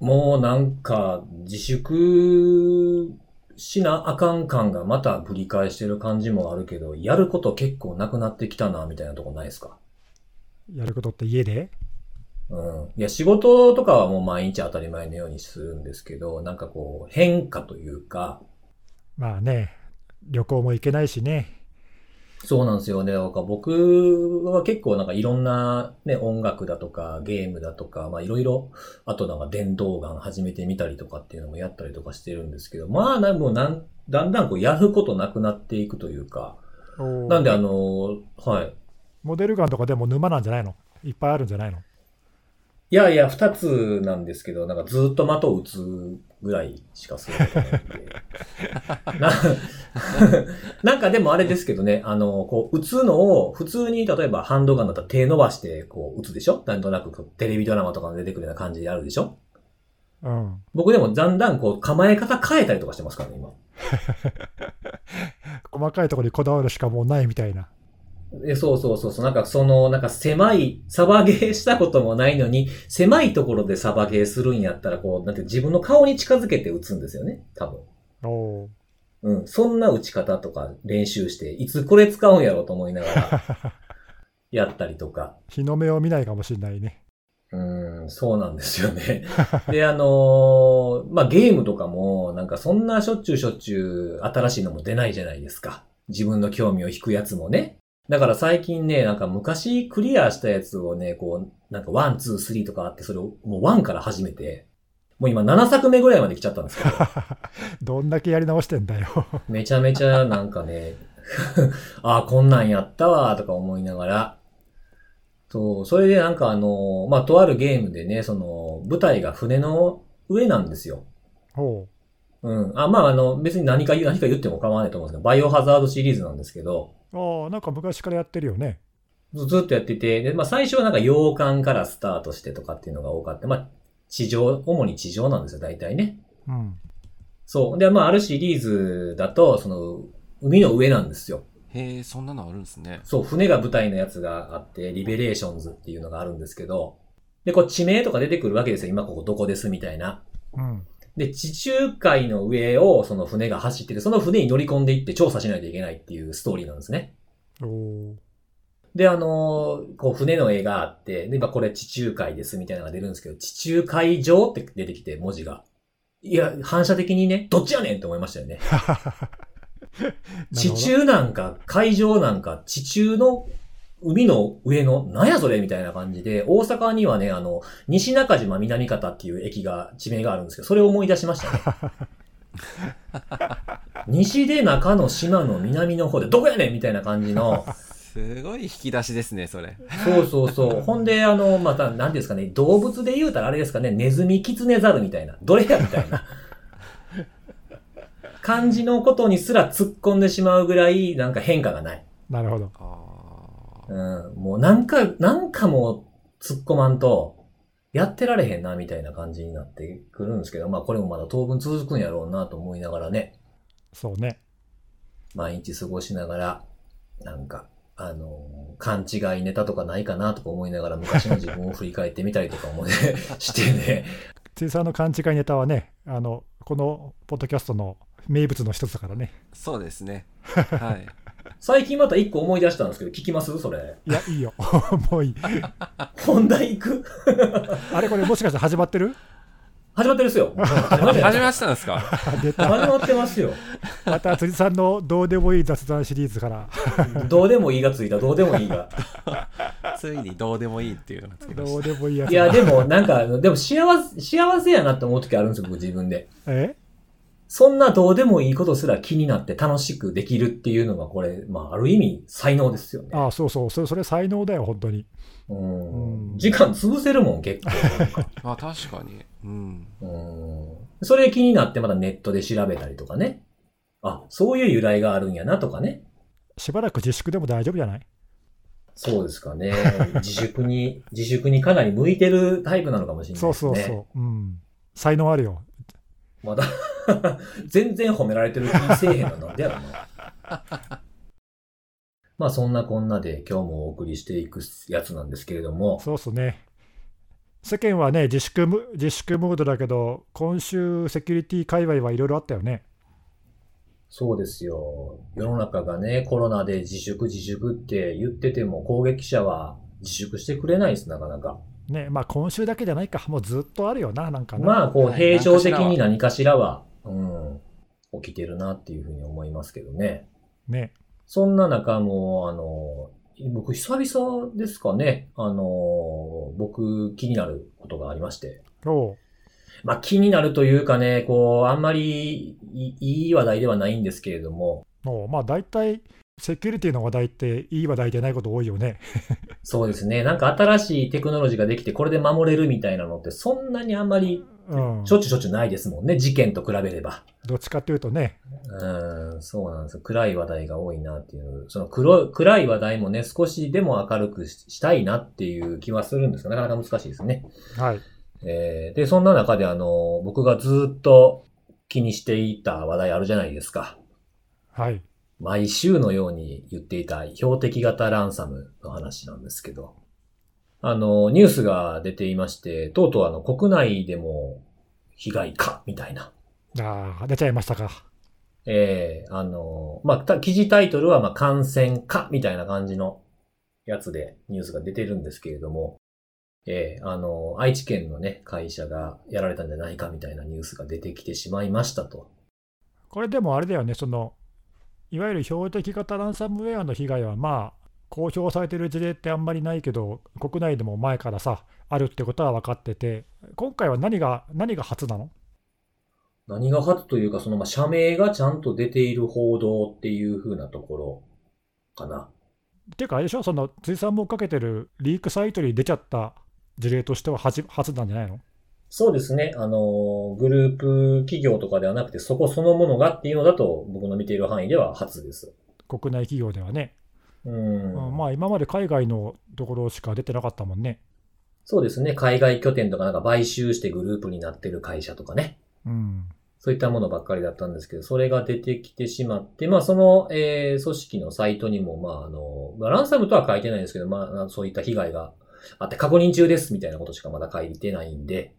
もうなんか、自粛しなあかん感がまた繰り返してる感じもあるけど、やること結構なくなってきたな、みたいなとこないですか？やることって家で？うん。いや、仕事とかはもう毎日当たり前のようにするんですけど、なんかこう、変化というか、まあね、旅行も行けないしね。そうなんですよね。なんか僕は結構なんかいろんなね、音楽だとかゲームだとか、まあいろいろ、あとなんか電動ガン始めてみたりとかっていうのもやったりとかしてるんですけど、まあなんもうなんだんだんこうやることなくなっていくというか、なんであの、はい。モデルガンとかでも沼なんじゃないの？いっぱいあるんじゃないの？いやいや、二つなんですけど、なんかずっと的を打つぐらいしかすることないんで。な なんかでもあれですけどね、あの、こう、打つのを、普通に例えばハンドガンだったら手伸ばしてこう打つでしょ？なんとなくテレビドラマとかに出てくるような感じであるでしょ？うん。僕でもだんだんこう構え方変えたりとかしてますからね、今。細かいところにこだわるしかもうないみたいな。えそうそうそうそう。なんかその、なんか狭い、サバゲーしたこともないのに、狭いところでサバゲーするんやったら、こう、なんて自分の顔に近づけて打つんですよね、多分。おーうん。そんな打ち方とか練習して、いつこれ使うんやろうと思いながら、やったりとか。日の目を見ないかもしれないね。うん、そうなんですよね。で、あのーまあ、ゲームとかも、なんかそんなしょっちゅうしょっちゅう新しいのも出ないじゃないですか。自分の興味を引くやつもね。だから最近ね、なんか昔クリアしたやつをね、こう、なんかワン、ツー、スリーとかあって、それをもうワンから始めて、もう今7作目ぐらいまで来ちゃったんですけど、どんだけやり直してんだよ。めちゃめちゃなんかね、ああ、こんなんやったわ、とか思いながら、そう、それでなんかあの、まあ、とあるゲームでね、その、舞台が船の上なんですよ。ほうん。あ、まあ、あの、別に何か言う、何か言っても構わないと思うんですけど、バイオハザードシリーズなんですけど、う。ああ、なんか昔からやってるよね。ずずっとやってて、で、まあ、最初はなんか洋館からスタートしてとかっていうのが多かった。まあ、地上、主に地上なんですよ、大体ね。うん。そう。で、まあ、あるシリーズだと、その、海の上なんですよ。へえ、そんなのあるんですね。そう、船が舞台のやつがあって、リベレーションズっていうのがあるんですけど、で、こう地名とか出てくるわけですよ。今ここどこですみたいな。うん。で、地中海の上をその船が走ってて、その船に乗り込んでいって調査しないといけないっていうストーリーなんですね。で、あのーこう船の絵があって、で、今これ地中海ですみたいなのが出るんですけど、地中海上って出てきて文字が。いや、反射的にね、どっちやねんって思いましたよね。地中なんか、海上なんか、地中の海の上の、なんやそれみたいな感じで、大阪にはね、あの、西中島南方っていう駅が、地名があるんですけど、それを思い出しましたね。西で中の島の南の方で、どこやねんみたいな感じの、すごい引き出しですね、それ。そうそうそう。ほんで、あの、また、なんていうんですかね、動物で言うたらあれですかね、ネズミ、キツネザルみたいな、どれやみたいな。感じのことにすら突っ込んでしまうぐらい、なんか変化がない。なるほど。あうん、もうなんか、なんかもう突っ込まんと、やってられへんな、みたいな感じになってくるんですけど、まあこれもまだ当分続くんやろうなと思いながらね、そうね。毎日過ごしながら、なんか、あのー勘違いネタとかないかなとか思いながら昔の自分を振り返ってみたりとかもね、してね、ついさんの勘違いネタはね、あの、このポッドキャストの名物の一つだからね。そうですね。はい。最近また一個思い出したんですけど、聞きます？それ。いや、いいよ。もういい。本題行く？あれこれもしかして始まってる？始まってるっすよ。始まって始めましたんですか？あ出た。始まってますよ。また辻さんのどうでもいい雑談シリーズから、どうでもいいがついた、どうでもいいが。ついにどうでもいいっていうのがつきましどうでもいいやつ。いや、でも、なんか、でも幸せ、幸せやなって思う時あるんですよ、僕自分で。え？そんなどうでもいいことすら気になって楽しくできるっていうのが、これ、まあ、ある意味、才能ですよね。ああ、そうそう。それ、それ才能だよ、本当に。うんうん時間潰せるもん、結構。た。まあ確かに。うん。うんそれ気になってまたネットで調べたりとかね。あ、そういう由来があるんやなとかね。しばらく自粛でも大丈夫じゃない？そうですかね。自粛に、自粛にかなり向いてるタイプなのかもしれないそうですね。そうそう。うん。才能あるよ。まだ、全然褒められてる気せえへんのなんでやろな。まあそんなこんなで今日もお送りしていくやつなんですけれども、そうっすね。世間はね自粛ム、自粛ムードだけど、今週、セキュリティ界隈はいろいろあったよね。そうですよ。世の中がね、コロナで自粛自粛って言ってても、攻撃者は自粛してくれないです、なかなか。ね、まあ今週だけじゃないか、もうずっとあるよな、なんかな。まあ、こう、はい平常的に何かしらは、うん、起きてるなっていうふうに思いますけどね。ね。そんな中も、あの、僕、久々ですかね。あの、僕、気になることがありまして。まあ、気になるというかね、こう、あんまりいいい話題ではないんですけれども、おうまあ大体、セキュリティの話題っていい話題でないこと多いよね。そうですね。なんか新しいテクノロジーができて、これで守れるみたいなのって、そんなにあんまり、うん。しょっちゅうしょっちゅうないですもんね。事件と比べれば。どっちかっていうとね、うん、そうなんですよ。暗い話題が多いなっていう。その黒い、暗い話題もね、少しでも明るくししたいなっていう気はするんですが、なかなか難しいですね。はい。えーで、そんな中であの、僕がずっと気にしていた話題あるじゃないですか。はい。毎週のように言っていた標的型ランサムの話なんですけど、あの、ニュースが出ていまして、とうとうあの、国内でも被害か、みたいな。ああ、出ちゃいましたか。えーあの、まあ、た記事タイトルは、まあ、感染か、みたいな感じのやつでニュースが出てるんですけれども、えーあの、愛知県のね、会社がやられたんじゃないかみたいなニュースが出てきてしまいましたと。これでもあれだよね、その、いわゆる標的型ランサムウェアの被害は、まあ、公表されてる事例ってあんまりないけど、国内でも前からさ、あるってことは分かってて、今回は何が、何が初なの？何が初というか、その、まあ、社名がちゃんと出ている報道っていう風なところかな。っていうか、あれでしょ、その、辻さんもかけてるリークサイトに出ちゃった事例としては初初なんじゃないの？そうですね。あの、グループ企業とかではなくて、そこそのものがっていうのだと、僕の見ている範囲では初です。国内企業ではね。うん。うんまあ、今まで海外のところしか出てなかったもんね。そうですね。海外拠点とかなんか買収してグループになってる会社とかね。うん。そういったものばっかりだったんですけど、それが出てきてしまって、まあその、えー組織のサイトにも、まああの、まあ、ランサムとは書いてないんですけど、まあそういった被害があって確認中ですみたいなことしかまだ書いてないんで、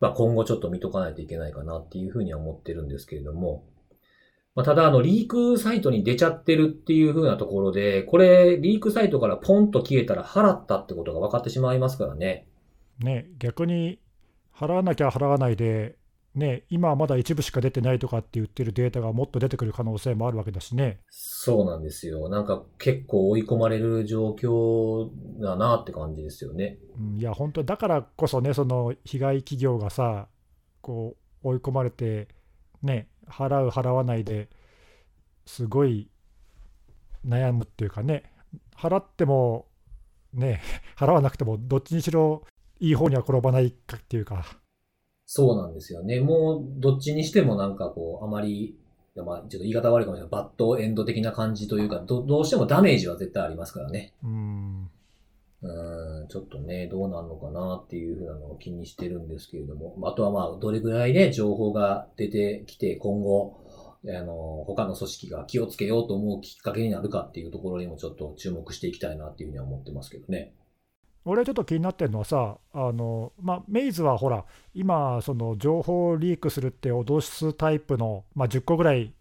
まあ今後ちょっと見とかないといけないかなっていうふうには思ってるんですけれども、まあただあの、リークサイトに出ちゃってるっていうふうなところで、これ、リークサイトからポンと消えたら払ったってことが分かってしまいますからね。ね、逆に払わなきゃ払わないで、ね、今はまだ一部しか出てないとかって言ってるデータがもっと出てくる可能性もあるわけだしね。そうなんですよ。なんか結構追い込まれる状況だなって感じですよね。うん、いや、本当、だからこそね、その被害企業がさ、こう追い込まれて、ね、払う、払わないですごい悩むっていうかね、払っても、ね、払わなくても、どっちにしろいい方には転ばないかっていうか、そうなんですよね。もうどっちにしてもなんかこう、あまり、まあちょっと言い方悪いかもしれない。バッドエンド的な感じというか、どどうしてもダメージは絶対ありますからね。うん、ちょっとね、どうなるのかなっていうふうなのを気にしてるんですけれども。あとはまあ、どれぐらいね、情報が出てきて、今後、あの、他の組織が気をつけようと思うきっかけになるかっていうところにもちょっと注目していきたいなっていうふうには思ってますけどね。俺ちょっと気になってるのはさ、あのまあ、メイズはほら、今、その情報をリークするって脅すタイプの、まあ、10個ぐらい、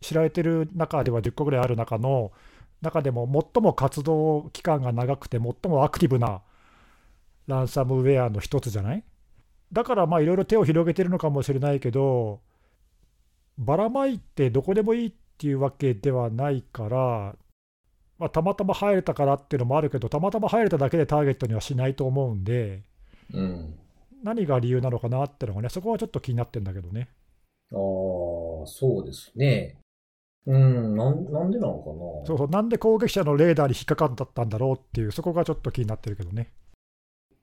知られてる中では10個ぐらいある中の、中でも最も活動期間が長くて、最もアクティブなランサムウェアの一つじゃない？だからまあいろいろ手を広げてるのかもしれないけど、ばらまいてどこでもいいっていうわけではないから、まあ、たまたま入れたからっていうのもあるけど、たまたま入れただけでターゲットにはしないと思うんで、うん。何が理由なのかなっていうのがね、そこはちょっと気になってるんだけどね。ああ、そうですね。うん、なん、なんでなのかな。そうそう、なんで攻撃者のレーダーに引っかかったんだろうっていう、そこがちょっと気になってるけどね。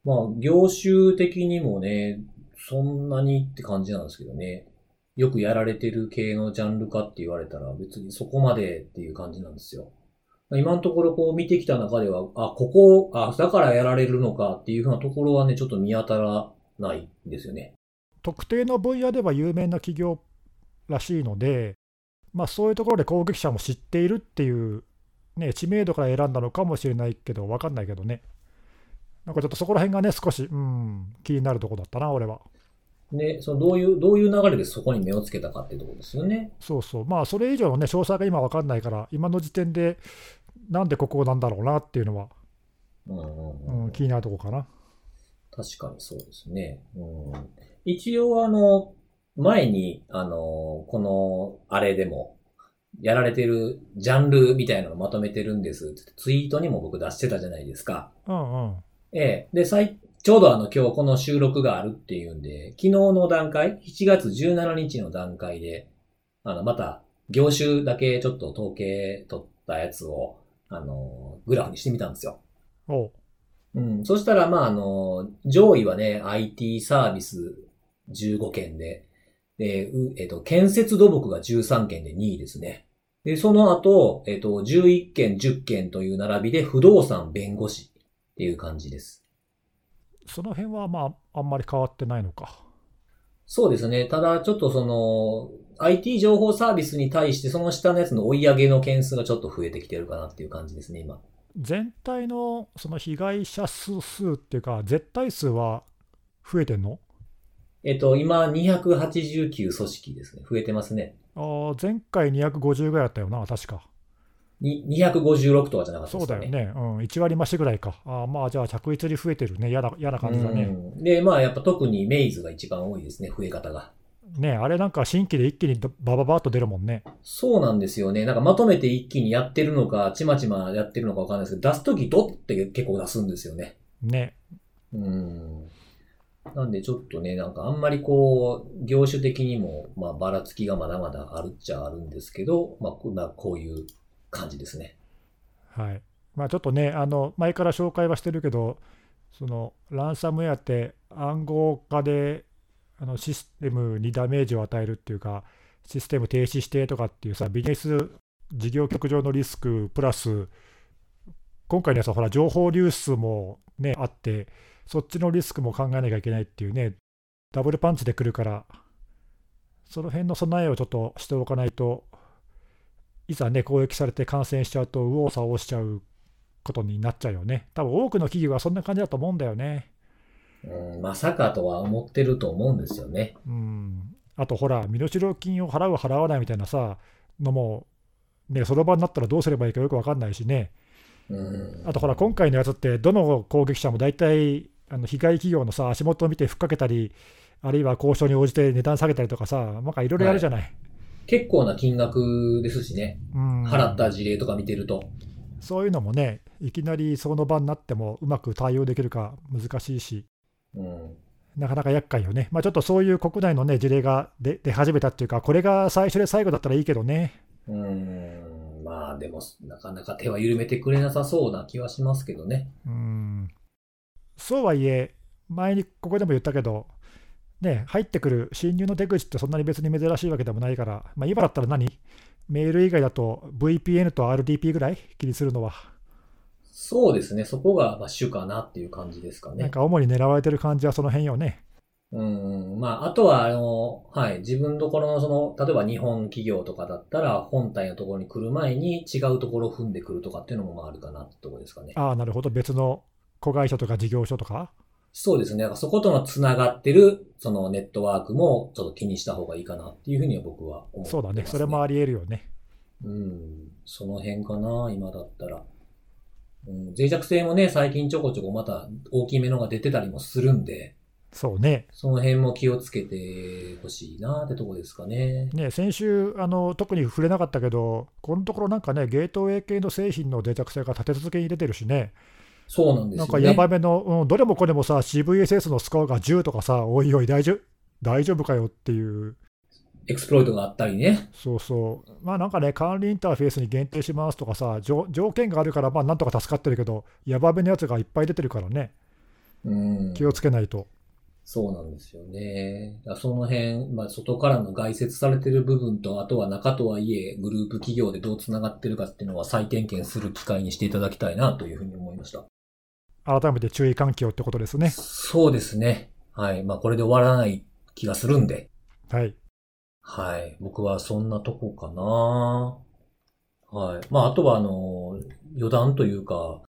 まあ、業種的にもね、そんなにって感じなんですけどね。よくやられてる系のジャンルかって言われたら別にそこまでっていう感じなんですよ。今のところこう見てきた中では、あ、ここ、あ、だからやられるのかっていうふうなところはね、ちょっと見当たらないんですよね。特定の分野では有名な企業らしいので、まあ、そういうところで攻撃者も知っているっていう、ね、知名度から選んだのかもしれないけど、分かんないけどね。なんかちょっとそこら辺がね、少し、うん、気になるとこだったな、俺は。で、そのどういう、どういう流れでそこに目をつけたかっていうところですよね。そうそう、まあ、それ以上のね、詳細が今分かんないから、今の時点で、なんでここなんだろうなっていうのは、うん、気になるとこかな。確かにそうですね。うん、一応あの、前に、あの、この、あれでも、やられてるジャンルみたいなのをまとめてるんですってツイートにも僕出してたじゃないですか。うんうん。ええ。で、最、ちょうどあの今日この収録があるっていうんで、昨日の段階、7月17日の段階で、あの、また、業種だけちょっと統計取ったやつを、あの、グラフにしてみたんですよ。おううん。そしたら、まあ、あの、上位はね、IT サービス15件で、で、うえっ、と、建設土木が13件で2位ですね。で、その後、えっ、と、11件、10件という並びで、不動産、弁護士っていう感じです。その辺はまあ、あんまり変わってないのか。そうですね。ただ、ちょっとその、IT 情報サービスに対して、その下のやつの追い上げの件数がちょっと増えてきてるかなっていう感じですね、今。全体のその被害者数数っていうか、絶対数は増えてんの？えっと、今、289組織ですね。増えてますね。あー前回250ぐらいだったよな、確か。に256とかじゃなかったですかね。そうだよね。うん、1割増しぐらいか。あーまあ、じゃあ着実に増えてるね。嫌な、嫌な感じだね。うんで、まあ、やっぱ特にメイズが一番多いですね、増え方が。ねあれなんか新規で一気にバババーっと出るもんね。そうなんですよね。なんかまとめて一気にやってるのか、ちまちまやってるのかわかんないですけど、出すときドって結構出すんですよね。ね。うん。なんでちょっとね、なんかあんまりこう、業種的にも、まあ、ばらつきがまだまだあるっちゃあるんですけど、まあ、こんな、こういう感じですね。はい。まあ、ちょっとね、あの、前から紹介はしてるけど、その、ランサムウェアって暗号化で、あのシステムにダメージを与えるっていうか、システム停止してとかっていうさ、ビジネス事業局上のリスクプラス、今回のやつはほら、情報流出もね、あって、そっちのリスクも考えなきゃいけないっていうね、ダブルパンチで来るから、その辺の備えをちょっとしておかないと、いざね、攻撃されて感染しちゃうと、右往左往しちゃうことになっちゃうよね。多分多くの企業はそんな感じだと思うんだよね。うん、まさかとは思ってると思うんですよね。うん。あとほら、身代金を払う、払わないみたいなさ、のも、ね、その場になったらどうすればいいかよく分かんないしね。うん。あとほら、今回のやつって、どの攻撃者も大体、あの被害企業のさ、足元を見てふっかけたり、あるいは交渉に応じて値段下げたりとかさ、なんかいろいろやるじゃない。結構な金額ですしね。うん払った事例とか見てると。そういうのもね、いきなりその場になってもうまく対応できるか難しいし、うん。なかなか厄介よね。まあ、ちょっとそういう国内のね、事例が出出始めたっていうか、これが最初で最後だったらいいけどね。うん。まあでも、なかなか手は緩めてくれなさそうな気はしますけどね。うん。そうはいえ、前にここでも言ったけど、ね、入ってくる侵入の出口ってそんなに別に珍しいわけでもないから、まあ、今だったら何？メール以外だと VPN と RDP ぐらい気にするのは。そうですね。そこがまあ主かなっていう感じですかね。なんか主に狙われてる感じはその辺よね。うん。まあ、あとは、あの、はい。自分のところのその、例えば日本企業とかだったら、本体のところに来る前に違うところを踏んでくるとかっていうのもまああるかなってところですかね。ああ、なるほど。別の子会社とか事業所とか？そうですね。そことの繋がってる、そのネットワークもちょっと気にした方がいいかなっていうふうには僕は思ってます、そうだね。それもあり得るよね。うん。その辺かな、今だったら。うん、脆弱性もね、最近ちょこちょこまた大きめのが出てたりもするんで、そうね。その辺も気をつけてほしいなってとこですかね。ね、先週あの、特に触れなかったけど、このところなんかね、ゲートウェイ系の製品の脆弱性が立て続けに出てるしね、そうなんですよね。なんかやばめの、うん、どれもこれもさ、CVSS のスコアが10とかさ、おいおい大丈夫、大丈夫かよっていう、エクスプロイトがあったりね。そうそう、まあなんかね、管理インターフェースに限定しますとかさ、条条件があるから、まあなんとか助かってるけど、やばめのやつがいっぱい出てるからね、うん。気をつけないと。そうなんですよね。その辺、まあ、外からの外説されてる部分と、あとは中とはいえ、グループ企業でどう繋がってるかっていうのは再点検する機会にしていただきたいなというふうに思いました。改めて注意喚起をってことですね。そうですね。はい。まあ、これで終わらない気がするんで。はい。はい。僕はそんなとこかな。はい。まあ、あとは、あの、余談というか、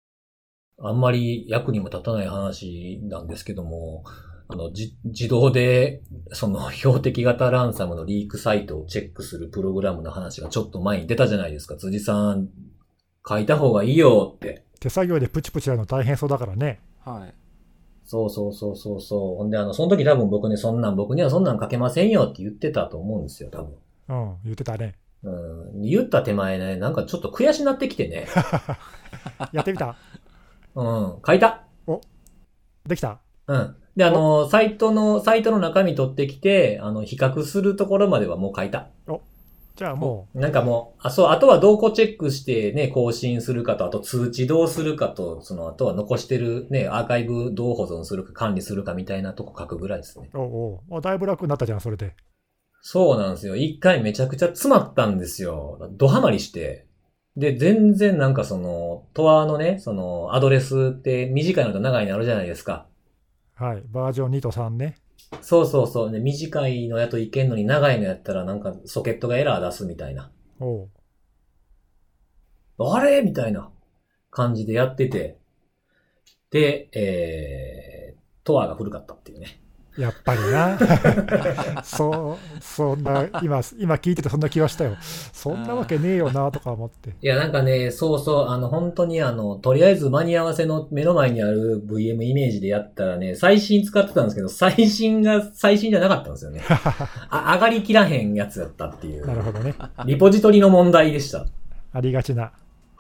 あんまり役にも立たない話なんですけども、あの、じ、自動で、その、標的型ランサムのリークサイトをチェックするプログラムの話がちょっと前に出たじゃないですか。辻さん、書いた方がいいよって。手作業でプチプチやるの大変そうだからね。はい。そうそうそうそうそう。ほんで、あの、その時多分僕ね、そんなん、僕にはそんなん書けませんよって言ってたと思うんですよ、多分。うん、言ってたね。うん。言った手前ね、なんかちょっと悔しなってきてね。やってみた？うん。書いた。できた？うん。で、あの、サイトの、サイトの中身取ってきて、あの、比較するところまではもう書いた。じゃあもなんかもう、あ、そう、あとはどこチェックしてね、更新するかと、あと通知どうするかと、その、あとは残してるね、アーカイブどう保存するか、管理するかみたいなとこ書くぐらいですね。う、おうおうあだいぶ楽になったじゃん、それで。そうなんですよ。一回めちゃくちゃ詰まったんですよ。ドハマりして。で、全然なんかその、トアのね、その、アドレスって短いのと長いのあるじゃないですか。はい。バージョン2と3ね。そうそうそう。ね、短いのやといけんのに長いのやったらなんかソケットがエラー出すみたいな。おうあれ？みたいな感じでやってて。で、えー、トアが古かったっていうね。やっぱりな。そう、そんな、今、今聞いててそんな気がしたよ。そんなわけねえよな、とか思って。いや、なんかね、そうそう、あの、本当にあの、とりあえず間に合わせの目の前にある VM イメージでやったらね、最新使ってたんですけど、最新が最新じゃなかったんですよね。あ、上がりきらへんやつだったっていう。なるほどね。リポジトリの問題でした。ありがちな。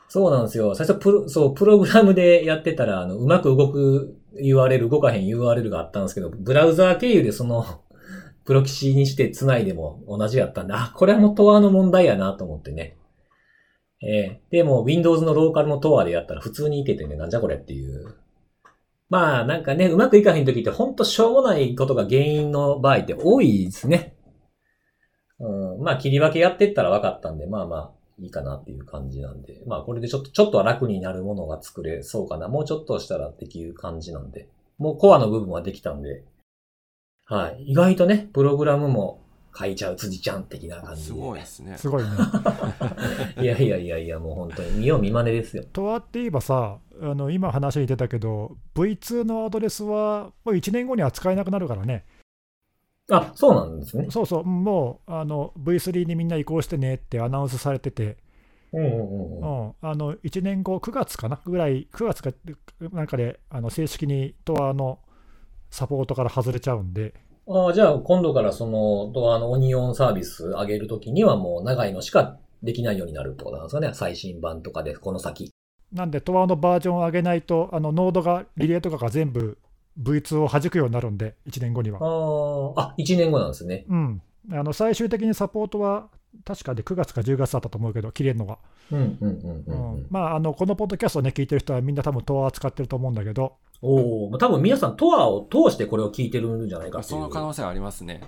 そうなんですよ。最初プロ、そう、プログラムでやってたら、あの、うまく動く URL、動かへん URL があったんですけど、ブラウザー経由でその、プロキシにして繋いでも同じやったんで、あ、これはもう TOR の問題やなと思ってね。えーで、も Windows のローカルの TOR でやったら普通にいけてね、なんじゃこれっていう。まあ、なんかね、うまくいかへん時ってほんとしょうもないことが原因の場合って多いですね。うん、まあ、切り分けやってったら分かったんで、まあまあ、いいかなっていう感じなんで。まあ、これでちょっと、ちょっとは楽になるものが作れそうかな。もうちょっとしたらできる感じなんで。もうコアの部分はできたんで。はい。意外とね、プログラムも書いちゃう辻ちゃん的な感じで。すごいですね。すごいね。いやいやいやいや、もう本当に見よう見まねですよ。とはって言えばさ、あの今話に出たけど、V2 のアドレスはもう1年後には使えなくなるからね。あ、そうなんですね。そうそう、もうあの V3 にみんな移行してねってアナウンスされてて、うんうんうんううん。ん、あの1年後、9月かなぐらい、9月かなんかであの正式にトアのサポートから外れちゃうんで、ああ、じゃあ今度からその、とあの、オニオンサービス上げるときにはもう長いのしかできないようになるってことなんですかね。最新版とかで、この先。なんで、トアのバージョンを上げないと、あのノードが、リレーとかが全部 V2 を弾くようになるんで、1年後には。ああ、あ、1年後なんですね。うん、あの最終的にサポートは、確かで9月か10月だったと思うけど、切れるのが。うんうんうんううんうんん。まあ、あのこのポッドキャストを、ね、聞いてる人はみんな多分トア使ってると思うんだけど、おお、多分皆さんトアを通してこれを聞いてるんじゃないかっていう。その可能性はありますね。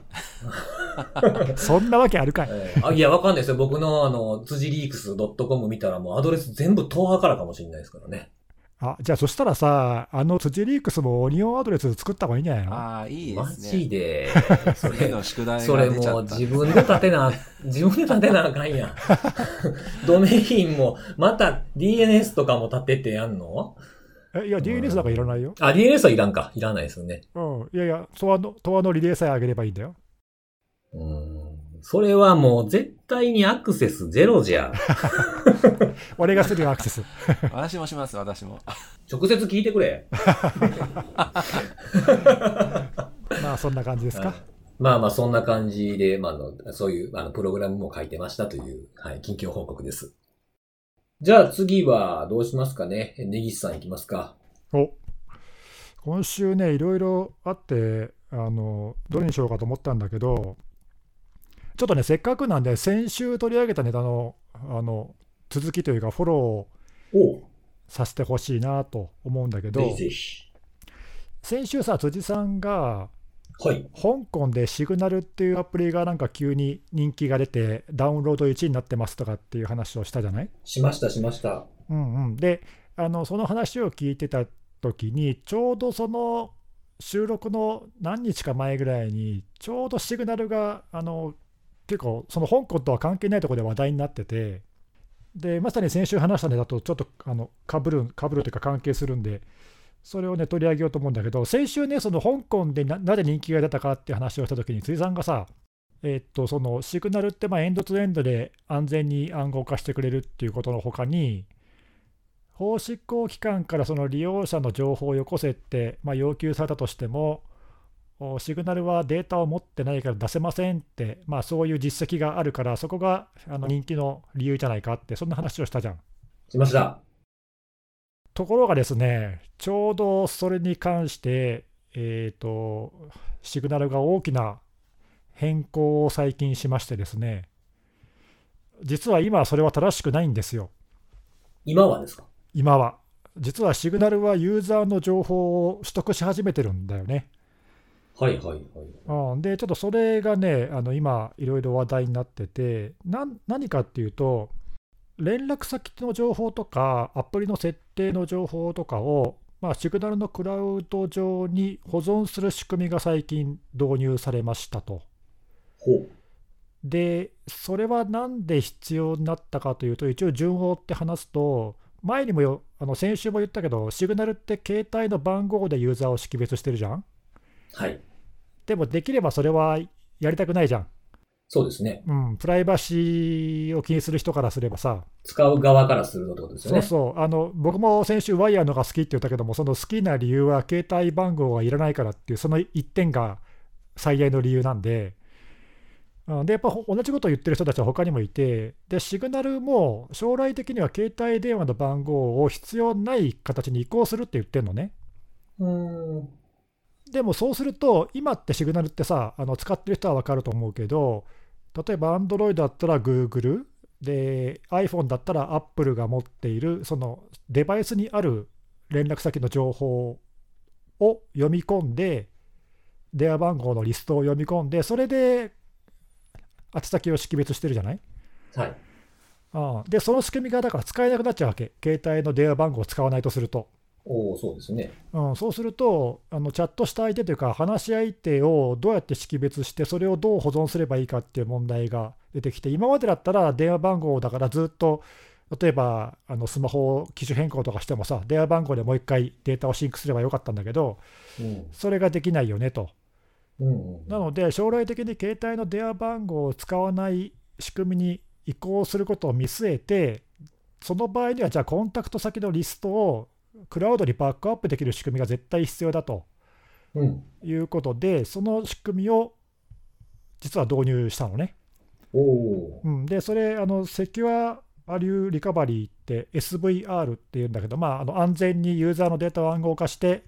そんなわけあるかい。えーあいや、わかんないですよ。僕のあの、辻リークス .com 見たらもうアドレス全部トアからかもしれないですからね。あじゃあ、そしたらさ、あの辻リークスもオニオンアドレス作った方がいいんじゃないの？ああ、いいでマすね。ジで。そ次れ、の宿題それもうが出ちゃった。自分で立てな、自分で立てなあかんやん。ドメインも、また DNS とかも立ててやんの？えいや、DNS なんかいらないよ。あ、DNS はいらんか。いらないですよね。うん、いやいや、トアのトアのリレーさえ上げればいいんだよ。うーん。それはもう絶対にアクセスゼロじゃ。俺がするよ、アクセス。私もします、私も。直接聞いてくれ。まあ、そんな感じですか？まあまあ、そんな感じで、まああの、そういう、あの、プログラムも書いてましたという、はい、近況報告です。じゃあ次は、どうしますかね？根岸さんいきますか。お今週ね、いろいろあってあの、どれにしようかと思ったんだけど、ちょっとね、せっかくなんで、先週取り上げたネタのあの続きというか、フォローをさせてほしいなと思うんだけど。先週さ、辻さんが、はい。香港でシグナルっていうアプリがなんか急に人気が出て、ダウンロード1位になってますとかっていう話をしたじゃない？しました、しました。うんうん、であの、その話を聞いてた時に、ちょうどその収録の何日か前ぐらいに、ちょうどシグナルがあの結構、その香港とは関係ないところで話題になってて、でまさに先週話したネタとちょっとあのかぶるかぶるというか関係するんで、それをね取り上げようと思うんだけど、先週ね、その香港でなぜ人気が出たかって話をしたときに、辻さんがさ、えーっとそのシグナルってまあエンドツエンドで安全に暗号化してくれるっていうことのほかに、法執行機関からその利用者の情報をよこせって、まあ、要求されたとしても、シグナルはデータを持ってないから出せませんって、まあ、そういう実績があるから、そこがあの人気の理由じゃないかって、そんな話をしたじゃん。しました。ところがですね、ちょうどそれに関して、えー、とシグナルが大きな変更を最近しましてですね、実は今はそれは正しくないんですよ、今はですか？今は。実はシグナルはユーザーの情報を取得し始めてるんだよね。はいはいはい。うん、で、ちょっとそれがね、あの今、いろいろ話題になってて、なん何かっていうと、連絡先の情報とか、アプリの設定の情報とかを、まあ、シグナルのクラウド上に保存する仕組みが最近導入されましたと。ほう。で、それはなんで必要になったかというと、一応順を追って話すと、前にもよあの先週も言ったけど、シグナルって携帯の番号でユーザーを識別してるじゃん。はい。でもできればそれはやりたくないじゃん。そうですね。うん、プライバシーを気にする人からすればさ、使う側からするとってことですよね。そうそうあの、僕も先週、ワイヤーのが好きって言ったけども、その好きな理由は携帯番号がいらないからっていう、その一点が最大の理由なんで、うんでやっぱ同じことを言ってる人たちは他にもいて、で、シグナルも将来的には携帯電話の番号を必要ない形に移行するって言ってるのね。うーん。でもそうすると、今ってシグナルってさ、あの使ってる人は分かると思うけど、例えば Android だったら Google、で iPhone だったら Apple が持っている、そのデバイスにある連絡先の情報を読み込んで、電話番号のリストを読み込んで、それで宛先を識別してるじゃない？はい。ああで、その仕組みがだから使えなくなっちゃうわけ、携帯の電話番号を使わないとすると。おおそうですね。うん、そうするとあの、チャットした相手というか、話し相手をどうやって識別して、それをどう保存すればいいかっていう問題が出てきて、今までだったら電話番号だからずっと、例えばあのスマホ機種変更とかしてもさ、電話番号でもう一回データをシンクすればよかったんだけど、うん。それができないよねと。うんうん。なので、将来的に携帯の電話番号を使わない仕組みに移行することを見据えて、その場合には、じゃあ、コンタクト先のリストをクラウドにバックアップできる仕組みが絶対必要だとうん。いうことで、その仕組みを実は導入したのね。うん、で、それ、あのセキュアバリューリカバリーって SVR っていうんだけど、まあ、あの安全にユーザーのデータを暗号化して、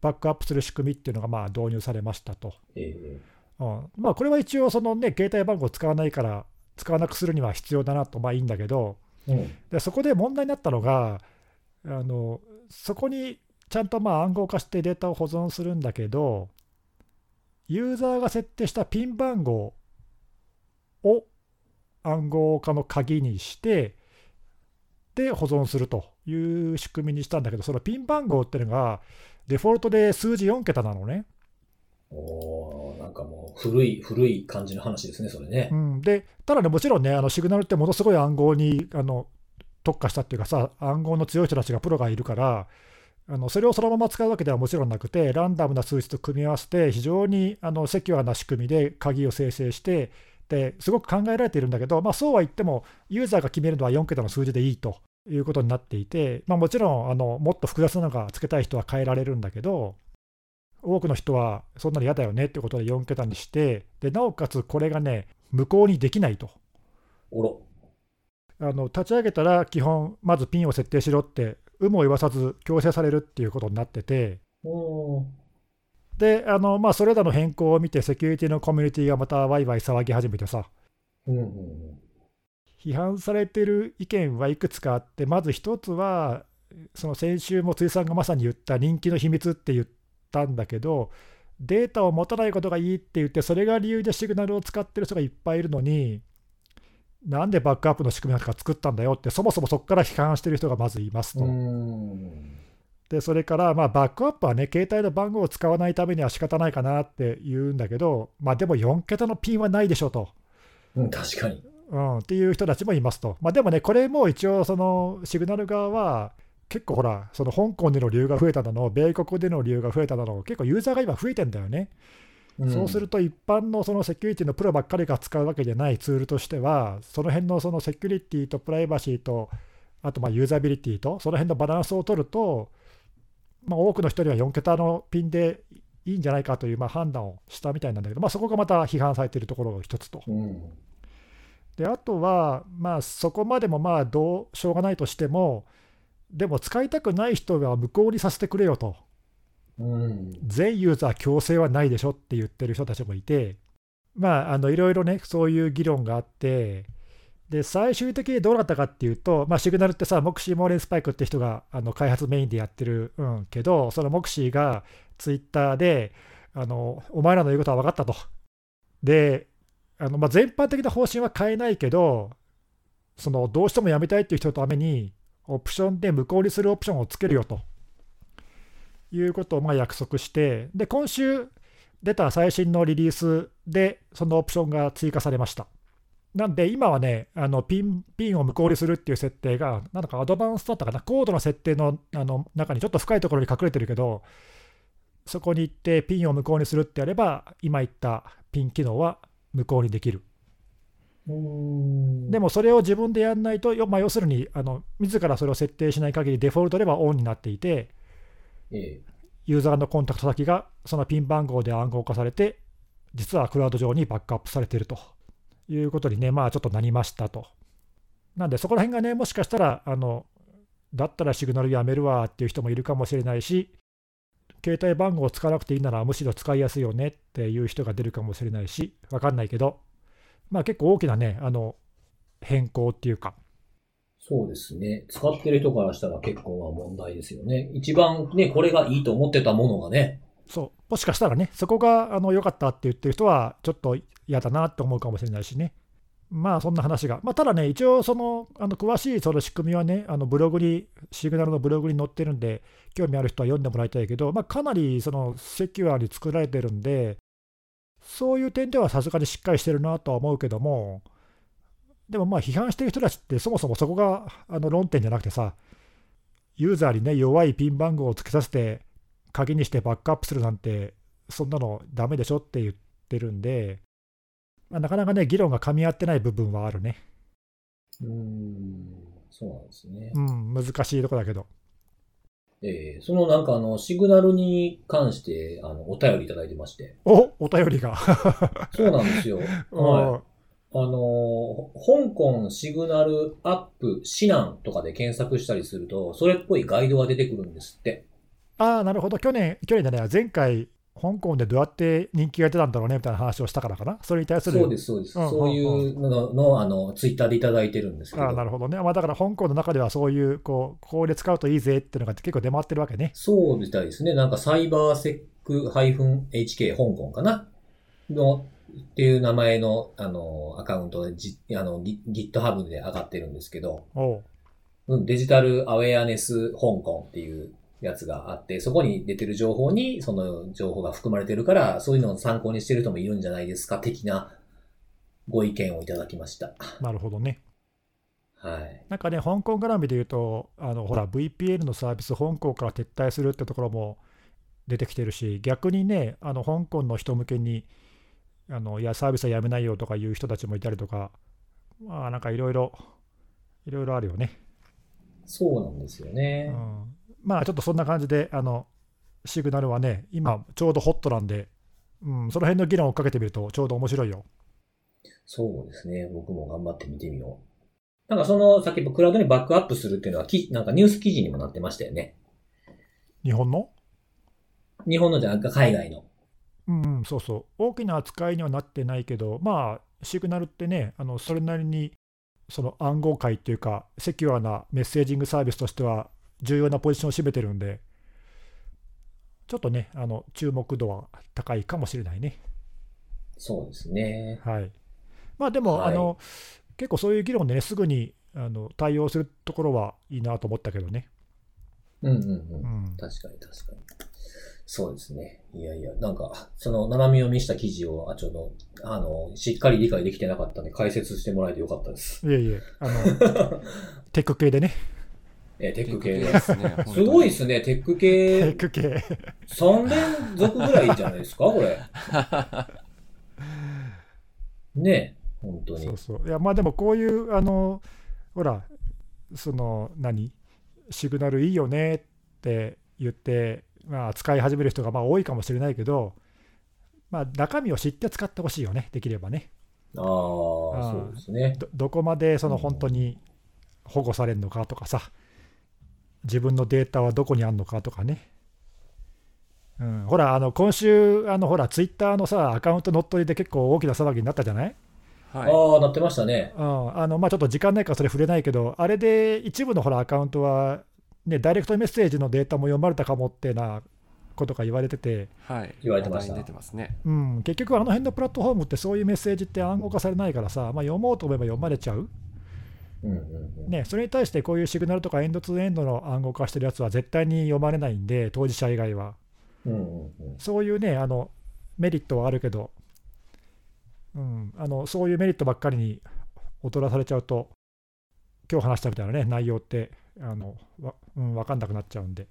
バックアップする仕組みっていうのがまあ導入されましたと。えうんまあ、これは一応、そのね、携帯番号を使わないから、使わなくするには必要だなと、まあいいんだけど、えうん。でそこで問題になったのが、あのそこにちゃんとまあ暗号化してデータを保存するんだけど、ユーザーが設定したピン番号を暗号化の鍵にして、で保存するという仕組みにしたんだけど、そのピン番号っていうのが、デフォルトで数字4桁なのね。おおなんかもう古い、古い感じの話ですね、それねう。ん、でただね、もちろんね、あのシグナルってものすごい暗号にあの特化したっていうかさ、暗号の強い人たちがプロがいるから、あのそれをそのまま使うわけではもちろんなくて、ランダムな数値と組み合わせて、非常にあのセキュアな仕組みで鍵を生成して、ですごく考えられているんだけど、まあ、そうは言っても、ユーザーが決めるのは4桁の数字でいいということになっていて、まあ、もちろんあのもっと複雑なのがつけたい人は変えられるんだけど、多くの人はそんなの嫌だよねってことで4桁にして、でなおかつこれがね、無効にできないと。おろ。あの立ち上げたら基本、まずピンを設定しろって、有無を言わさず強制されるっていうことになってて、であのまあ、それらの変更を見て、セキュリティのコミュニティがまたワイワイ騒ぎ始めてさ、批判されてる意見はいくつかあって、まず一つは、その先週も辻さんがまさに言った人気の秘密って言ったんだけど、データを持たないことがいいって言って、それが理由でシグナルを使ってる人がいっぱいいるのに、なんでバックアップの仕組みなんか作ったんだよって、そもそもそこから批判してる人がまずいますと。でそれから、まあ、バックアップはね、携帯の番号を使わないためには仕方ないかなって言うんだけど、まあ、でも4桁のピンはないでしょと。うん、確かに。うん、っていう人たちもいますと。まあ、でもね、これも一応、そのシグナル側は、結構ほら、その香港での利用が増えただの、米国での利用が増えただの、結構ユーザーが今増えてんだよね。うんそうすると、一般のそのセキュリティのプロばっかりが使うわけじゃないツールとしては、その辺のそのセキュリティとプライバシーと、あとまあユーザビリティと、その辺のバランスを取ると、まあ、多くの人には4桁のピンでいいんじゃないかというまあ判断をしたみたいなんだけど、まあ、そこがまた批判されているところが一つと。うん。であとは、まあ、そこまでもまあどうしょうがないとしても、でも使いたくない人は無効にさせてくれよと。全ユーザー強制はないでしょって言ってる人たちもいて、まあ、あのいろいろね、そういう議論があって、で最終的にどうなったかっていうと、まあ、シグナルってさ、モクシー・モーレン・スパイクって人があの開発メインでやってる、うん、けど、そのモクシーがツイッターで、あのお前らの言うことは分かったと。で、あのまあ、全般的な方針は変えないけど、そのどうしてもやめたいっていう人のために、オプションで無効にするオプションをつけるよと。いうことをまあ約束して、で、今週出た最新のリリースで、そのオプションが追加されました。なんで、今はね、あのピンピンを無効にするっていう設定が、なんだかアドバンスだったかな、コードの設定のあの中にちょっと深いところに隠れてるけど、そこに行ってピンを無効にするってやれば、今言ったピン機能は無効にできる。うんでもそれを自分でやらないと、よまあ、要するにあの、自らそれを設定しない限り、デフォルトではオンになっていて、ええ。ユーザーのコンタクト先がそのピン番号で暗号化されて、実はクラウド上にバックアップされているということにね、まあちょっとなりましたと。なんで、そこら辺がね、もしかしたら、あのだったらシグナルやめるわっていう人もいるかもしれないし、携帯番号を使わなくていいなら、むしろ使いやすいよねっていう人が出るかもしれないし、わかんないけど、まあ結構大きなね、あの変更っていうか、そうですね。使ってる人からしたら結構は問題ですよね。一番ね、これがいいと思ってたものがね。そう、もしかしたらね、そこがあの良かったって言ってる人は、ちょっと嫌だなって思うかもしれないしね。まあそんな話が、まあ、ただね、一応その、あの詳しいその仕組みはね、あのブログに、シグナルのブログに載ってるんで、興味ある人は読んでもらいたいけど、まあ、かなりそのセキュアに作られてるんで、そういう点ではさすがにしっかりしてるなとは思うけども、でもまあ批判してる人たちって、そもそもそこがあの論点じゃなくてさ、ユーザーにね、弱いピン番号をつけさせて、鍵にしてバックアップするなんて、そんなのダメでしょって言ってるんで、まあ、なかなかね、議論が噛み合ってない部分はあるね。うん。そうなんですね。うん、難しいとこだけど。ええそのなんかあの、シグナルに関して、あの、お便りいただいてまして。おお便りが。そうなんですよ。はい。あの、香港シグナルアップ指南とかで検索したりすると、それっぽいガイドが出てくるんですって。ああ、なるほど。去年、去年じゃない、前回、香港でどうやって人気が出たんだろうねみたいな話をしたからかな。それに対する。そうです、そうです。うんそういうのの、あの、ツイッターでいただいてるんですけど。ああなるほどね。まあ、だから香港の中ではそういう、こう、ここで使うといいぜっていうのが結構出回ってるわけね。そうみたいですね。なんかサイバーセック -HK 香港かなの、っていう名前の、あの、アカウントでじ、あの、ギ GitHub で上がってるんですけど、うんデジタルアウェアネス香港っていうやつがあって、そこに出てる情報にその情報が含まれてるから、そういうのを参考にしてる人もいるんじゃないですか、的なご意見をいただきました。なるほどね。はい。なんかね、香港絡みで言うと、あのほら、VPN のサービス、香港から撤退するってところも出てきてるし、逆にね、あの香港の人向けに、あのいや、サービスはやめないよとかいう人たちもいたりとか、まあ、なんかいろいろ、いろいろあるよね。そうなんですようね。ん、まあ、ちょっとそんな感じで、あのシグナルはね、今、ちょうどホットなんで、うん、その辺の議論をかけてみると、ちょうど面白いよ。そうですね。僕も頑張って見てみよう。なんかその、さっきクラウドにバックアップするっていうのは、きなんかニュース記事にもなってましたよね。日本の？日本のじゃなくて海外の。うんうん、そうそう、大きな扱いにはなってないけど、まあ、シグナルってね、あのそれなりにその暗号界っていうか、セキュアなメッセージングサービスとしては重要なポジションを占めてるんで、ちょっとね、あの注目度は高いかもしれないね。そうですね。はい。まあでも、はいあの結構そういう議論でね、すぐにあの対応するところはいいなと思ったけどね。うんうんうん。うん、確かに確かに。そうですね。いやいや、なんか、その、斜め読みした記事を、あ、ちょっと、あの、しっかり理解できてなかったんで、解説してもらえてよかったです。いえいえ、あの、テック系でね、えーテック系で。ですね。すごいですすね、テック系テッ。ク系。3連続ぐらいじゃないですか、これ。ね本当にそう。そう。いや、まあでもこういう、あの、ほら、その、何？シグナルいいよねって言って、まあ、使い始める人がまあ多いかもしれないけど、まあ、中身を知って使ってほしいよね、できればね。ああ、そうですね。どどこまでその本当に保護されるのかとかさ、自分のデータはどこにあるのかとかね。うん、ほら、あの今週、あのほら、ツイッターのさ、アカウント乗っ取りで結構大きな騒ぎになったじゃない？はい。ああ、なってましたね。うんあのまあ、ちょっと時間ないからそれ触れないけど、あれで一部のほらアカウントは、ね、ダイレクトメッセージのデータも読まれたかもってなことが言われてて、はい。言われてました話題に出てますね。うん、結局、あの辺のプラットフォームってそういうメッセージって暗号化されないからさ、まあ、読もうと思えば読まれちゃう、うんうんうん。ね、それに対してこういうシグナルとかエンドツーエンドの暗号化してるやつは絶対に読まれないんで、当事者以外は。うんうんうん。そういうね、あのメリットはあるけど、うん、あのそういうメリットばっかりに踊らされちゃうと、今日話したみたいなね、内容ってあのわ、うん、分かんなくなっちゃうんで。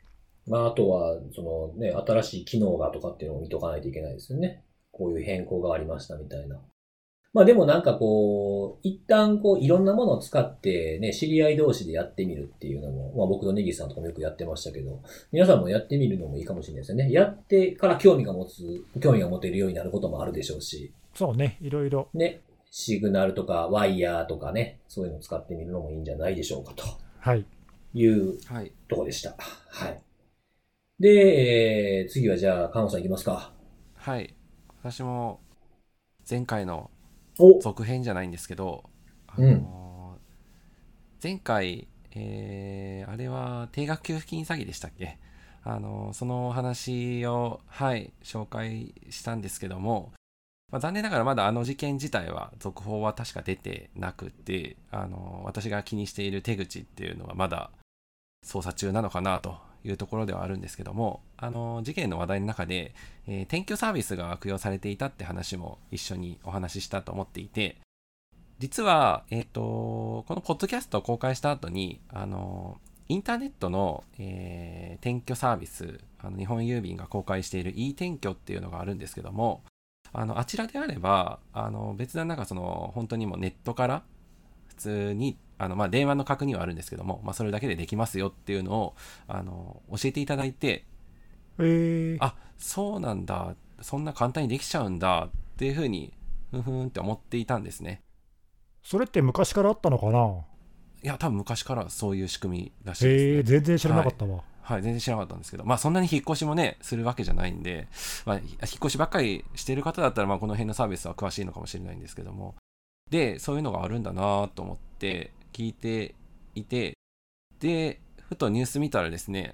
まあ、あとは、そのね、新しい機能がとかっていうのを見とかないといけないですよね。こういう変更がありましたみたいな。まあでもなんかこう、一旦こう、いろんなものを使ってね、知り合い同士でやってみるっていうのも、まあ僕のネギさんとかもよくやってましたけど、皆さんもやってみるのもいいかもしれないですよね。やってから興味が持つ、興味が持てるようになることもあるでしょうし、そうね、いろいろ。ね、シグナルとかワイヤーとかね、そういうのを使ってみるのもいいんじゃないでしょうかとはい。いうはい。とこでした。はい。で、えー、次はじゃあ、カノさんいきますか。はい。私も、前回のお続編じゃないんですけど、あうんの前回、えーあれは定額給付金詐欺でしたっけ？あのその話を、はい、紹介したんですけども、まあ、残念ながらまだあの事件自体は続報は確か出てなくてあの私が気にしている手口っていうのはまだ捜査中なのかなというところではあるんですけどもあの事件の話題の中で、えー転居サービスが悪用されていたって話も一緒にお話ししたと思っていて実は、えっ、と、このポッドキャストを公開した後に、あの、インターネットの、えー転居サービス、あの日本郵便が公開している e 転居っていうのがあるんですけども、あの、あちらであれば、あの、別段なんかその、本当にもうネットから、普通に、あの、まあ、電話の確認はあるんですけども、まあ、それだけでできますよっていうのを、あの、教えていただいて、えー、あそうなんだそんな簡単にできちゃうんだっていうふうにふんふんって思っていたんですね。それって昔からあったのかな？いや多分昔からそういう仕組みらしいです、ね。えー、全然知らなかったわ。はい、全然知らなかったんですけど、まあそんなに引っ越しもね、するわけじゃないんで、まあ、引っ越しばっかりしてる方だったら、まあこの辺のサービスは詳しいのかもしれないんですけども、で、そういうのがあるんだなと思って聞いていて、で、ふとニュース見たらですね、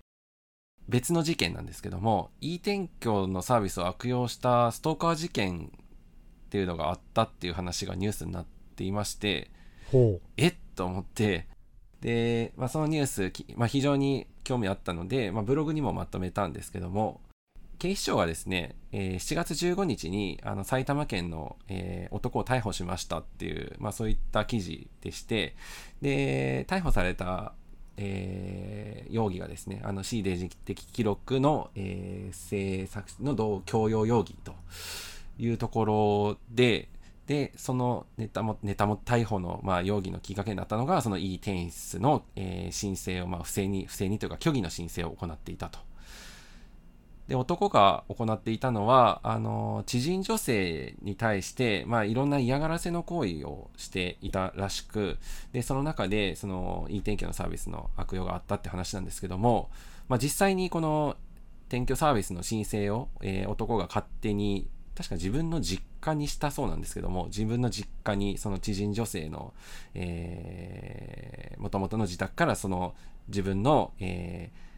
別の事件なんですけども、e 転居のサービスを悪用したストーカー事件っていうのがあったっていう話がニュースになっていまして、ほえっと思って、で、まあ、そのニュース、きまあ、非常に興味あったので、まあ、ブログにもまとめたんですけども、警視庁がですね、えー7月15日にあの埼玉県の、えー男を逮捕しましたっていう、まあ、そういった記事でして、で、逮捕された、えー容疑がですね、あの C デジ的記録の、えー制作の同強要容疑というところで、で、そのネタも、ネタも逮捕の、まあ、容疑のきっかけになったのが、その e 転出の、えー申請を、まあ、不正に、不正にというか、虚偽の申請を行っていたと。で、男が行っていたのは、あの、知人女性に対して、まあ、いろんな嫌がらせの行為をしていたらしく、で、その中で、その、e 転居のサービスの悪用があったって話なんですけども、まあ、実際にこの、転居サービスの申請を、えー男が勝手に確か自分の実家にしたそうなんですけども自分の実家にその知人女性のもともとの自宅からその自分の、えー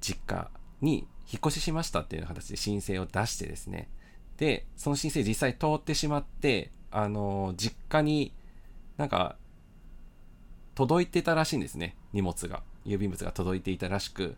実家に引っ越ししましたっていう形で申請を出してですね。でその申請実際通ってしまってあの実家になんか届いてたらしいんですね。荷物が。郵便物が届いていたらしく。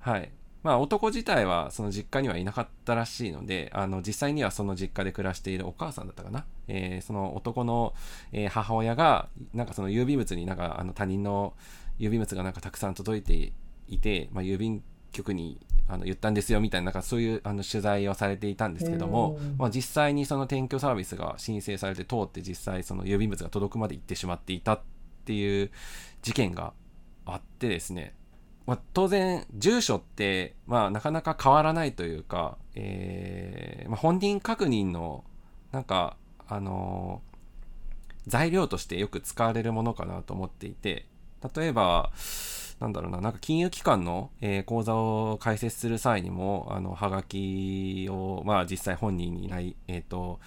はい。まあ、男自体はその実家にはいなかったらしいので、あの実際にはその実家で暮らしているお母さんだったかな、えーその男の、えー母親が、なんかその郵便物になんかあの他人の郵便物がなんかたくさん届いていて、まあ、郵便局にあの言ったんですよみたいな、なんかそういうあの取材をされていたんですけどもまあ、実際にその転居サービスが申請されて通って実際その郵便物が届くまで行ってしまっていたっていう事件があってですね、まあ、当然住所って、まあ、なかなか変わらないというか、えーまあ、本人確認のなんかあのー材料としてよく使われるものかなと思っていて例えばなんだろうな、なんか金融機関の、えー口座を開設する際にも、あの、はがきを、まあ実際本人にない、えっ、と、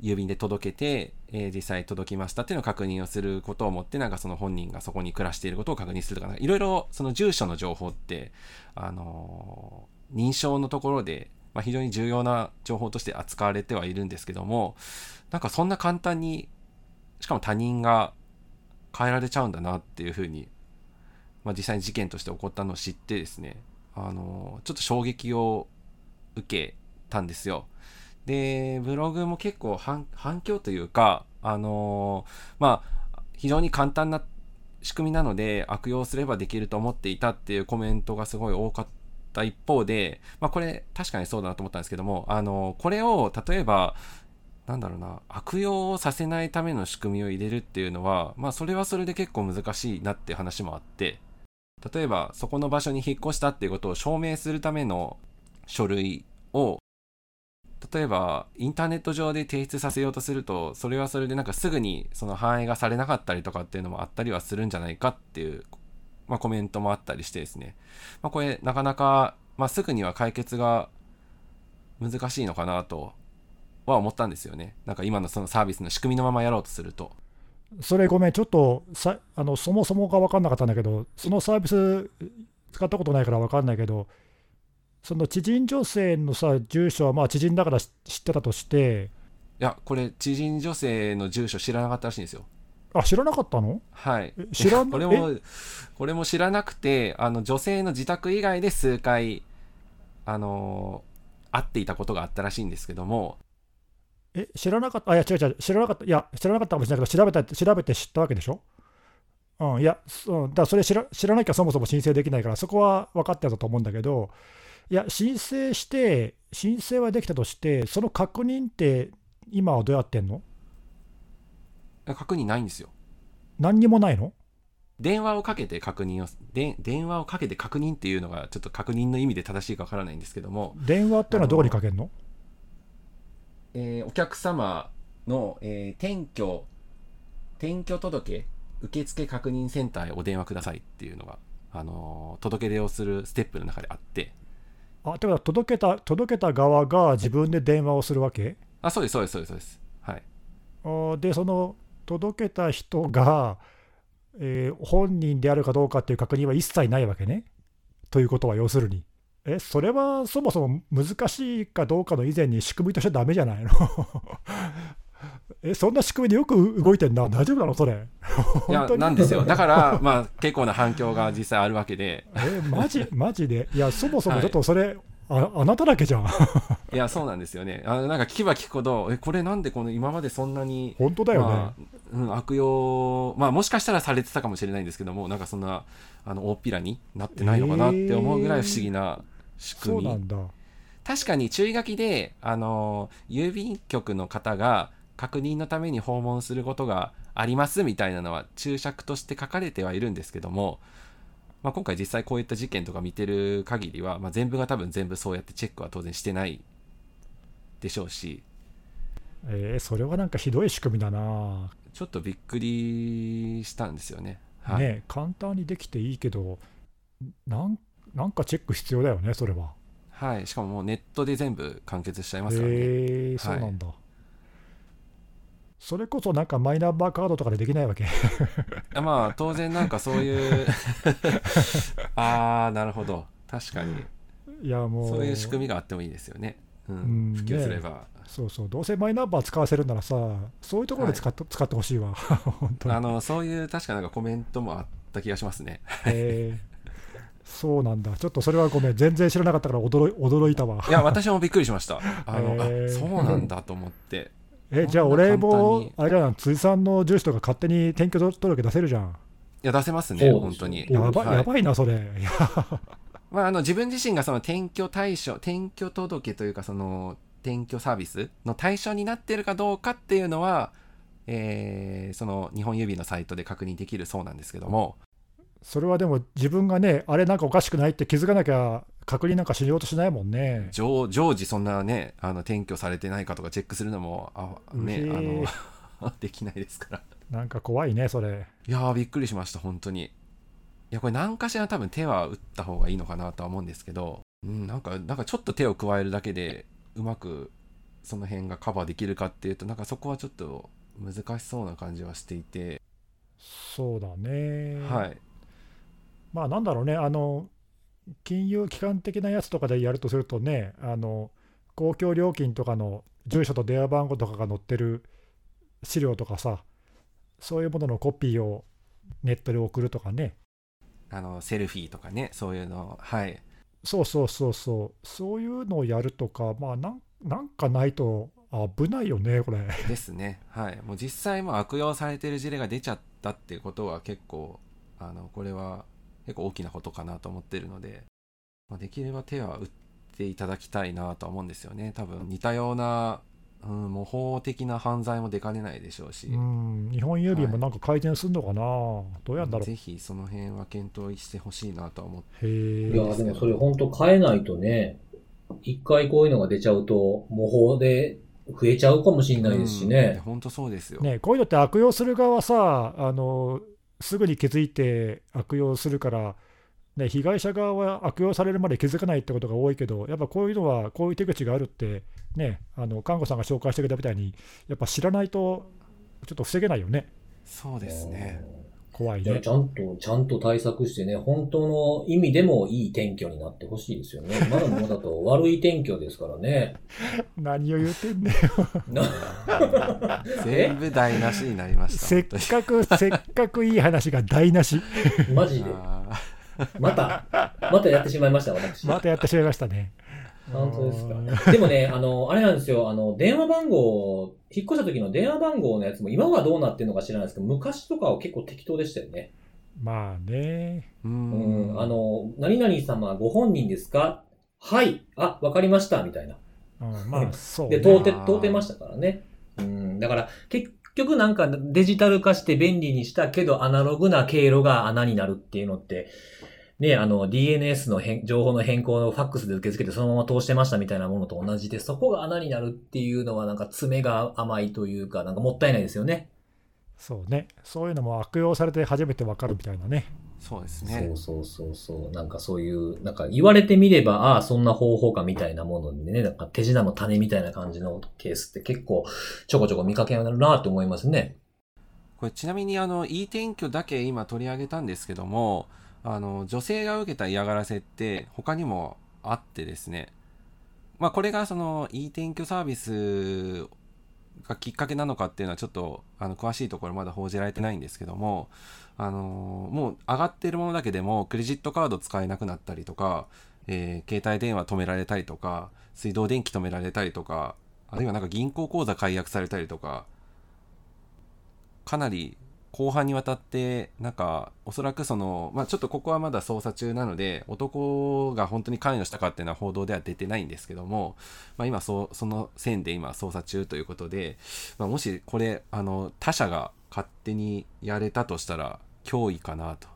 郵便で届けて、えー実際届きましたっていうのを確認をすることをもって、なんかその本人がそこに暮らしていることを確認するとか、いろいろその住所の情報って、あのー認証のところで、まあ、非常に重要な情報として扱われてはいるんですけども、なんかそんな簡単に、しかも他人が変えられちゃうんだなっていうふうにまあ、実際に事件として起こったのを知ってですね、あのちょっと衝撃を受けたんですよ。で、ブログも結構反響というか、あのまあ、非常に簡単な仕組みなので悪用すればできると思っていたっていうコメントがすごい多かった一方で、まあ、これ確かにそうだなと思ったんですけども、あのこれを例えば、なんだろうな、悪用をさせないための仕組みを入れるっていうのは、まあ、それはそれで結構難しいなって話もあって、例えばそこの場所に引っ越したっていうことを証明するための書類を例えばインターネット上で提出させようとするとそれはそれでなんかすぐにその反映がされなかったりとかっていうのもあったりはするんじゃないかっていう、まあ、コメントもあったりしてですね、まあ、これなかなか、まあ、すぐには解決が難しいのかなとは思ったんですよね。なんか今のそのサービスの仕組みのままやろうとすると。それごめん、ちょっとさあのそもそもが分かんなかったんだけど、そのサービス使ったことないから分かんないけど、その知人女性のさ住所はまあ知人だから知知ってたとして、いやこれ知人女性の住所知らなかったらしいんですよ。あ知らなかったの？はい。え。知らんこれも、これも知らなくて、あの、女性の自宅以外で数回、あの会っていたことがあったらしいんですけども、え知らなかった、あいや違う違う、知らなかった、いや、知らなかったかもしれないけど、調べた調べて知ったわけでしょ？うん、いや、そうだからそれ知ら知らなきゃそもそも申請できないから、そこは分かってたと思うんだけど、いや、申請して、申請はできたとして、その確認って今はどうやってんの？確認ないんですよ。何にもないの？電話をかけて確認を、で電話をかけて確認っていうのが、ちょっと確認の意味で正しいかわからないんですけども、電話っていうのはどこにかけるの？えーお客様の、えー転居、転居届受付確認センターへお電話くださいっていうのが、あのー届け出をするステップの中であって、あ、ってことは届けた、届けた側が自分で電話をするわけ？あ、そうです、そうです、そうです、そうです。はい。あで、その届けた人が、えー本人であるかどうかっていう確認は一切ないわけね。ということは要するに。え、それはそもそも難しいかどうかの以前に仕組みとしてダメじゃないの？え、そんな仕組みでよく動いてんな？大丈夫なのそれ？いやなんですよ。だから、まあ、結構な反響が実際あるわけで、え、マジ、マジで？いや、そもそもちょっとそれ、ああなただけじゃん。いや、そうなんですよね。あのなんか聞けば聞くほど、え、これなんでこの今までそんなに、本当だよね。まあうん、悪用、まあもしかしたらされてたかもしれないんですけども、なんかそんな、あの、大っぴらになってないのかなって思うぐらい不思議な仕組み。そうなんだ。確かに注意書きで、あの、郵便局の方が確認のために訪問することがありますみたいなのは注釈として書かれてはいるんですけども、まあ、今回実際こういった事件とか見てる限りは、まあ、全部が多分全部そうやってチェックは当然してないでしょうし、えーそれはなんかひどい仕組みだな。ちょっとびっくりしたんですよね。はい。ね、簡単にできていいけどなん、なんかチェック必要だよね、それは。はい。しかももうネットで全部完結しちゃいますからね。えー、そうなんだ。それこそなんかマイナンバーカードとかでできないわけ？あ まあ当然なんかそういう ああなるほど確かにいやもう、そういう仕組みがあってもいいですよね、うんうん普及すれば、そうそう、どうせマイナンバー使わせるならさ、そういうところで使っ,、使ってほしいわ、本当に。あのそういう確かなんかコメントもあった気がしますねえーそうなんだ。ちょっとそれはごめん。全然知らなかったから驚い驚いたわ。いや、私もびっくりしました。あの、へーあそうなんだと思って。え、じゃあ俺もあれだな、辻さんの住所とか勝手に転居届出せるじゃん。いや、出せますね、本当に。よやばい、はいやばいな、それ。まあ、あの自分自身がその転居対象転居届というかその転居サービスの対象になっているかどうかっていうのは、えーその日本郵便のサイトで確認できるそうなんですけどもそれはでも自分がね、あれなんかおかしくないって気づかなきゃ確認なんかしようとしないもんね。常常時そんなねあの転居されてないかとかチェックするのもあ、ね、あの できないですからなんか怖いね、それ。いやーびっくりしました本当にいやこれ何かしら多分手は打った方がいいのかなとは思うんですけど、うん、なんかなんかちょっと手を加えるだけでうまくその辺がカバーできるかっていうとなんかそこはちょっと難しそうな感じはしていて、そうだね。はいまあなんだろうね、あの金融機関的なやつとかでやるとするとね、あの公共料金とかの住所と電話番号とかが載ってる資料とかさ、そういうもののコピーをネットで送るとかね、あのセルフィーとかねそういうのはい。そうそうそうそう、そういうのをやるとか、まあなんなんかないと危ないよね、これ。ですね。はい。もう実際もう悪用されてる事例が出ちゃったっていうことは結構あのこれは結構大きなことかなと思ってるので、まあ、できれば手は打っていただきたいなとは思うんですよね多分似たような、うん、模倣的な犯罪も出かねないでしょうし、うん、日本郵便もなんか改善するのかな、どうやんだろう？ぜひその辺は検討してほしいなとは思ってへいや、え。でもそれ本当変えないとね、一回こういうのが出ちゃうと、模倣で増えちゃうかもしれないですしうん。本当そうですよ、ね、こういうのって悪用する側はさあの、すぐに気づいて悪用するから、ね、被害者側は悪用されるまで気づかないってことが多いけど、やっぱこういうのは、こういう手口があるって、ね、あの看護さんが紹介してくれたみたいに、やっぱ知らないと、ちょっと防げないよね、そうですね。怖いねち。ゃんと、ちゃんと対策してね、本当の意味でもいい転居になってほしいですよね。今のままだと悪い転居ですからね。何を言ってんねんな 全部台無しになりましたせっかく、せっかくいい話が台無し、マジで。あまた、またやってしまいました、私。またやってしまいましたね。本当ですか？でもね、あの、あれなんですよ、あの、電話番号、引っ越した時の電話番号のやつも、今はどうなってるのか知らないですけど、昔とかは結構適当でしたよね。まあね、ーううんん、あの、何々様ご本人ですか？はい。あ、わかりました、みたいな。うん、まあそうで、ね、通って、通ってましたからね。うん、だから、結局なんかデジタル化して便利にしたけど、アナログな経路が穴になるっていうのって、ね、あの、DNS の変情報の変更のファックスで受け付けてそのまま通してましたみたいなものと同じで、そこが穴になるっていうのはなんか爪が甘いというか、なんかもったいないですよね。そうね、そういうのも悪用されて初めてわかるみたいなね。そうですねそうそうそうそう。なんかそういう、なんか言われてみれば、ああ、そんな方法かみたいなものでね、なんか手品の種みたいな感じのケースって結構ちょこちょこ見かけるなと思いますね。これちなみにあの e 転居だけ今取り上げたんですけどもあの女性が受けた嫌がらせって他にもあってですね。まあこれがその e 転居サービスがきっかけなのかっていうのはちょっとあの詳しいところまだ報じられてないんですけどもあのもう上がってるものだけでもクレジットカード使えなくなったりとか、えー携帯電話止められたりとか水道電気止められたりとかあるいはなんか銀行口座解約されたりとかかなり後半にわたってなんかおそらくそのまあちょっとここはまだ捜査中なので男が本当に関与したかっていうのは報道では出てないんですけども、まあ、今そその線で今捜査中ということで、まあ、もしこれあの他者が勝手にやれたとしたら脅威かなと。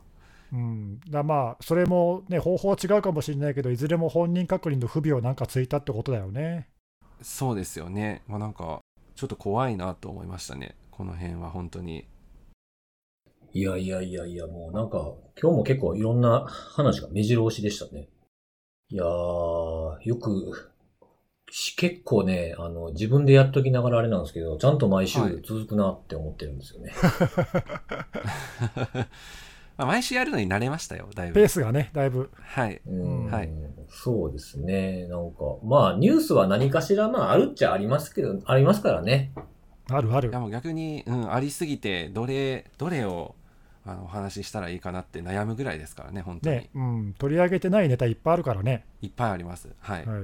うん、だまあ、それもね、方法は違うかもしれないけど、いずれも本人確認の不備をなんかついたってことだよね。そうですよね。まあ、なんかちょっと怖いなと思いましたね。この辺は本当に。いやいやいやいや、もうなんか、今日も結構いろんな話が目白押しでしたね。いやー、よく、し結構ね、あの、自分でやっときながらあれなんですけど、ちゃんと毎週はい続くなって思ってるんですよね。まあ毎週やるのに慣れましたよ、だいぶ。ペースがね、だいぶ。はい。うんはいそうですね。なんか、まあ、ニュースは何かしら、まあ、あるっちゃありますけど、ありますからね。あるあるいや。もう逆に、うん、ありすぎて、どれ、どれをあのお話ししたらいいかなって悩むぐらいですからね本当に、ね、うん、取り上げてないネタいっぱいあるからね。いっぱいありますはい、はい、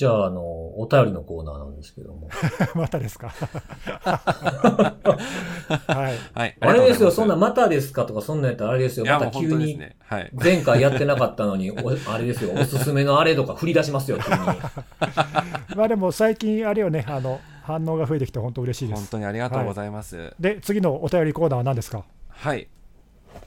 じゃあ、あの、お便りのコーナーなんですけども。またですか？はい。はい、あれですよ、そんなままたですかとか、そんなんやったらあれですよ、また急に、ねはい前回やってなかったのに、おあれですよ、おすすめのあれとか振り出しますよ、急に。まあでも最近あれよね、あの、反応が増えてきて本当嬉しいです。本当にありがとうございます。で、次のお便りコーナーは何ですか？はい。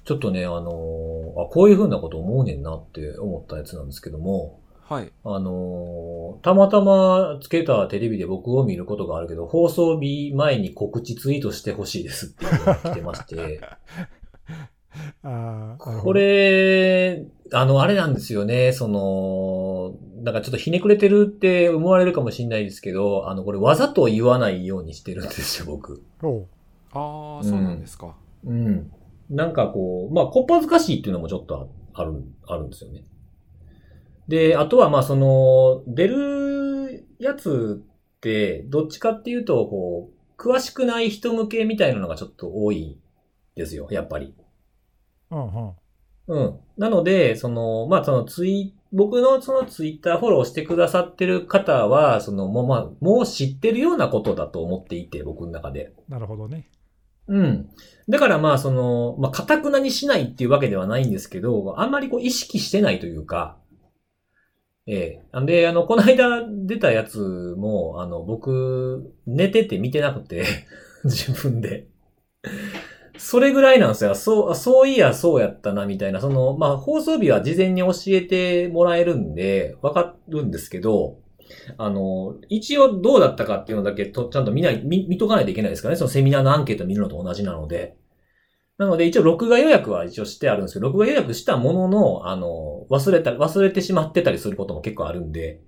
ちょっとね、あのーあ、こういう風なこと思うねんなって思ったやつなんですけども、はい。あのーたまたまつけたテレビで僕を見ることがあるけど、放送日前に告知ツイートしてほしいですっていうのが来てまして、あこれ、あの、あれなんですよね、その、なんかちょっとひねくれてるって思われるかもしれないですけど、あの、これわざと言わないようにしてるんですよ、僕。ああそうなんですか、うん。なんかこう、まあ、こっぱずかしいっていうのもちょっとあある、あるんですよね。で、あとはまあその、出るやつって、どっちかっていうと、こう、詳しくない人向けみたいなのがちょっと多いですよ、やっぱり。うん。なので、その、まあ、そのツイ、僕のそのツイッターフォローしてくださってる方は、その、もう、まあ、もう知ってるようなことだと思っていて、僕の中で。なるほどね。うん。だからまあ、その、まあ、かたくなにしないっていうわけではないんですけど、あんまりこう意識してないというか、ええんで、あの、この間出たやつも、あの、僕、寝てて見てなくて、自分で。それぐらいなんですよ。そう、そういや、そうやったな、みたいな。その、まあ、放送日は事前に教えてもらえるんで、わかるんですけど、あの、一応どうだったかっていうのだけと、ちゃんと見ない、見、見とかないといけないですからね。そのセミナーのアンケート見るのと同じなので。なので、一応録画予約は一応してあるんですけど、録画予約したものの、あの、忘れた、忘れてしまってたりすることも結構あるんで、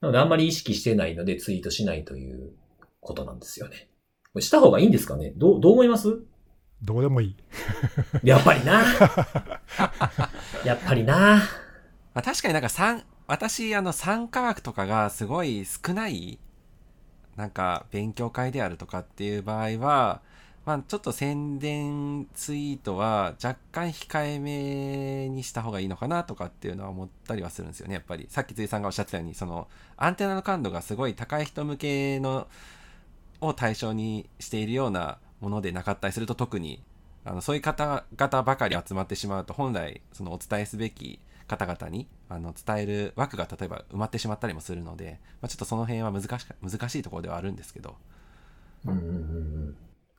なのであんまり意識してないのでツイートしないということなんですよね。した方がいいんですかね？どう、どう思います？どうでもいい。やっぱりな。やっぱりな。まあ、確かになんか参私あの参加枠とかがすごい少ないなんか勉強会であるとかっていう場合は、まあ、ちょっと宣伝ツイートは若干控えめにした方がいいのかなとかっていうのは思ったりはするんですよねやっぱりさっき辻さんがおっしゃってたようにそのアンテナの感度がすごい高い人向けのを対象にしているようなものでなかったりすると特にあのそういう方々ばかり集まってしまうと本来そのお伝えすべき方々にあの伝える枠が例えば埋まってしまったりもするので、まあ、ちょっとその辺は難しか難しいところではあるんですけどうんうんうんうん。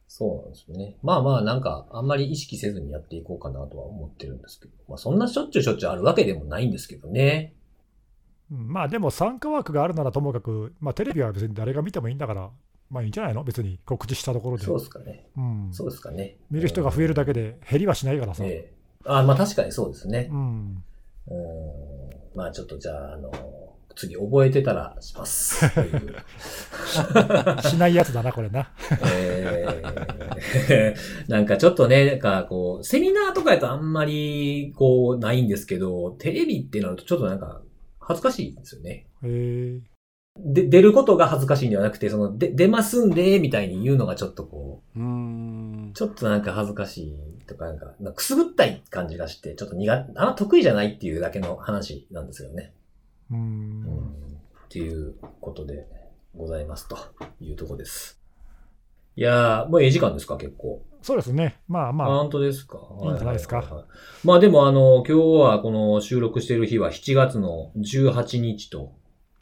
そうなんですよね。まあまあなんか、あんまり意識せずにやっていこうかなとは思ってるんですけど。まあそんなしょっちゅうしょっちゅうあるわけでもないんですけどね。うんまあでも参加枠があるならともかく、まあテレビは別に誰が見てもいいんだから、まあいいんじゃないの？別に告知したところで。そうですかね。うん、そうですかね。見る人が増えるだけで減りはしないからさ。ええあまあ確かにそうですねう。ん、うん。まあちょっとじゃあ、あの、次覚えてたらします。しないやつだな、これな。えー なんかちょっとね、なんかこう、セミナーとかやとあんまりこうないんですけど、テレビってなるとちょっとなんか恥ずかしいんですよね。へえで、出ることが恥ずかしいんではなくて、その、で、出ますんで、みたいに言うのがちょっとこうう、ちょっとなんか恥ずかしいとか、なんか、なんかくすぐったい感じがして、ちょっと苦手、あんま得意じゃないっていうだけの話なんですよね。ううんん。っていうことでございますというとこです。いやー、もうええ時間ですか、結構。そうですね。まあまあ、あ、本当ですか？いいんじゃないですか？はははまあでもあの、今日はこの収録している日は7月の18日と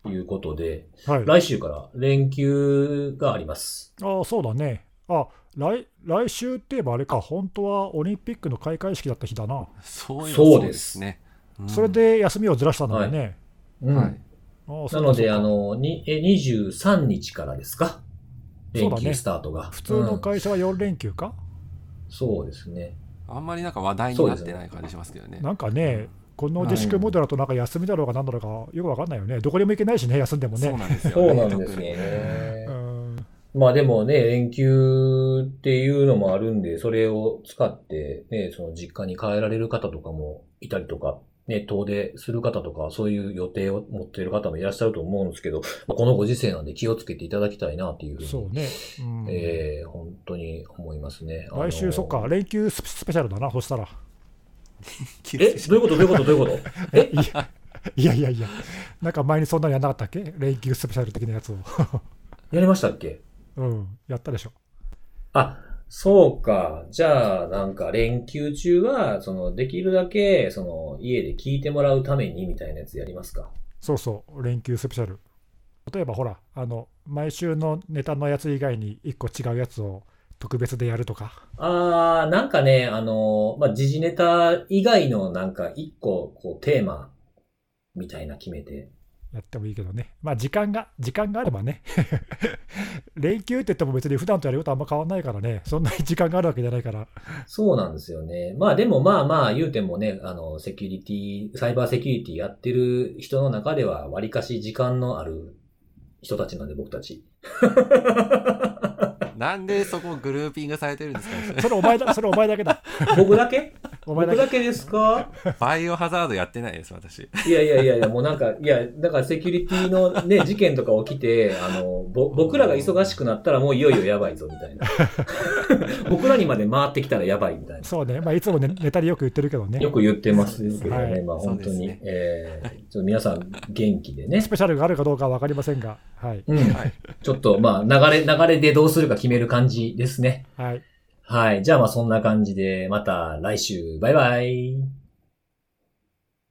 いうことで、はい。来週から連休があります。ああ、そうだね。あ来来週って言えばあれか、本当はオリンピックの開会式だった日だな。そうそうですね、うんそれで休みをずらしたんだよね。うん。はいなので、あの、にえ23日からですか？連休スタートが。普通のうん会社は4連休か、そうですね。あんまりなんか話題になってない感じしますけどねなんかね、この自粛モデルだとなんか休みだろうが何だろうかよくわかんないよね。どこにも行けないしね、休んでもね。そうなんですよ、ね、そうなんまあでもね、連休っていうのもあるんで、それを使ってね、その実家に帰られる方とかもいたりとか、ね、遠出する方とか、そういう予定を持っている方もいらっしゃると思うんですけど、まあこのご時世なんで気をつけていただきたいなっていうふうに、そうね。うんえー本当に思いますね。来週、そっか、連休スペスペシャルだな、そしたら。え、どういうこと？どういうこと？どういうこと？え？いやいやいやいや、なんか前にそんなのやんなかったっけ？連休スペシャル的なやつを。やりましたっけ？うん、やったでしょ。あ、そうか。じゃあ、なんか連休中は、その、できるだけ、その、家で聞いてもらうためにみたいなやつやりますか？そうそう、連休スペシャル。例えばほら、あの、毎週のネタのやつ以外に1個違うやつを特別でやるとか。あー、なんかね、あの、まあ、時事ネタ以外のなんか一個、こう、テーマ、みたいな決めて。やってもいいけどね。まあ時間が、時間があればね。連休って言っても別に普段とやることあんま変わんないからね。そんなに時間があるわけじゃないから。そうなんですよね。まあでもまあまあ言うてもね、あの、セキュリティ、サイバーセキュリティやってる人の中では割かし時間のある人たちなんで僕たち。なんでそこグルーピングされてるんですかねそれお前だ、それお前だけだ。僕だけ？お前だけ。僕だけですか？バイオハザードやってないです、私。いやいやいやいや、もうなんか、いや、だからセキュリティのね、事件とか起きて、あの、ぼ、僕らが忙しくなったらもういよいよやばいぞ、みたいな。僕らにまで回ってきたらやばい、みたいな。そうね。まあいつもね、ネタでよく言ってるけどねよ。く言ってますけどね、はいまあ本当に。ねえー、ちょっと皆さん元気でねス。ペシャルがあるかどうかは分かりませんが。はい。うん。はい。ちょっと、まあ、流れ、流れでどうするか決める感じですね。はい。はい。じゃあまあそんな感じで、また来週、バイバイ。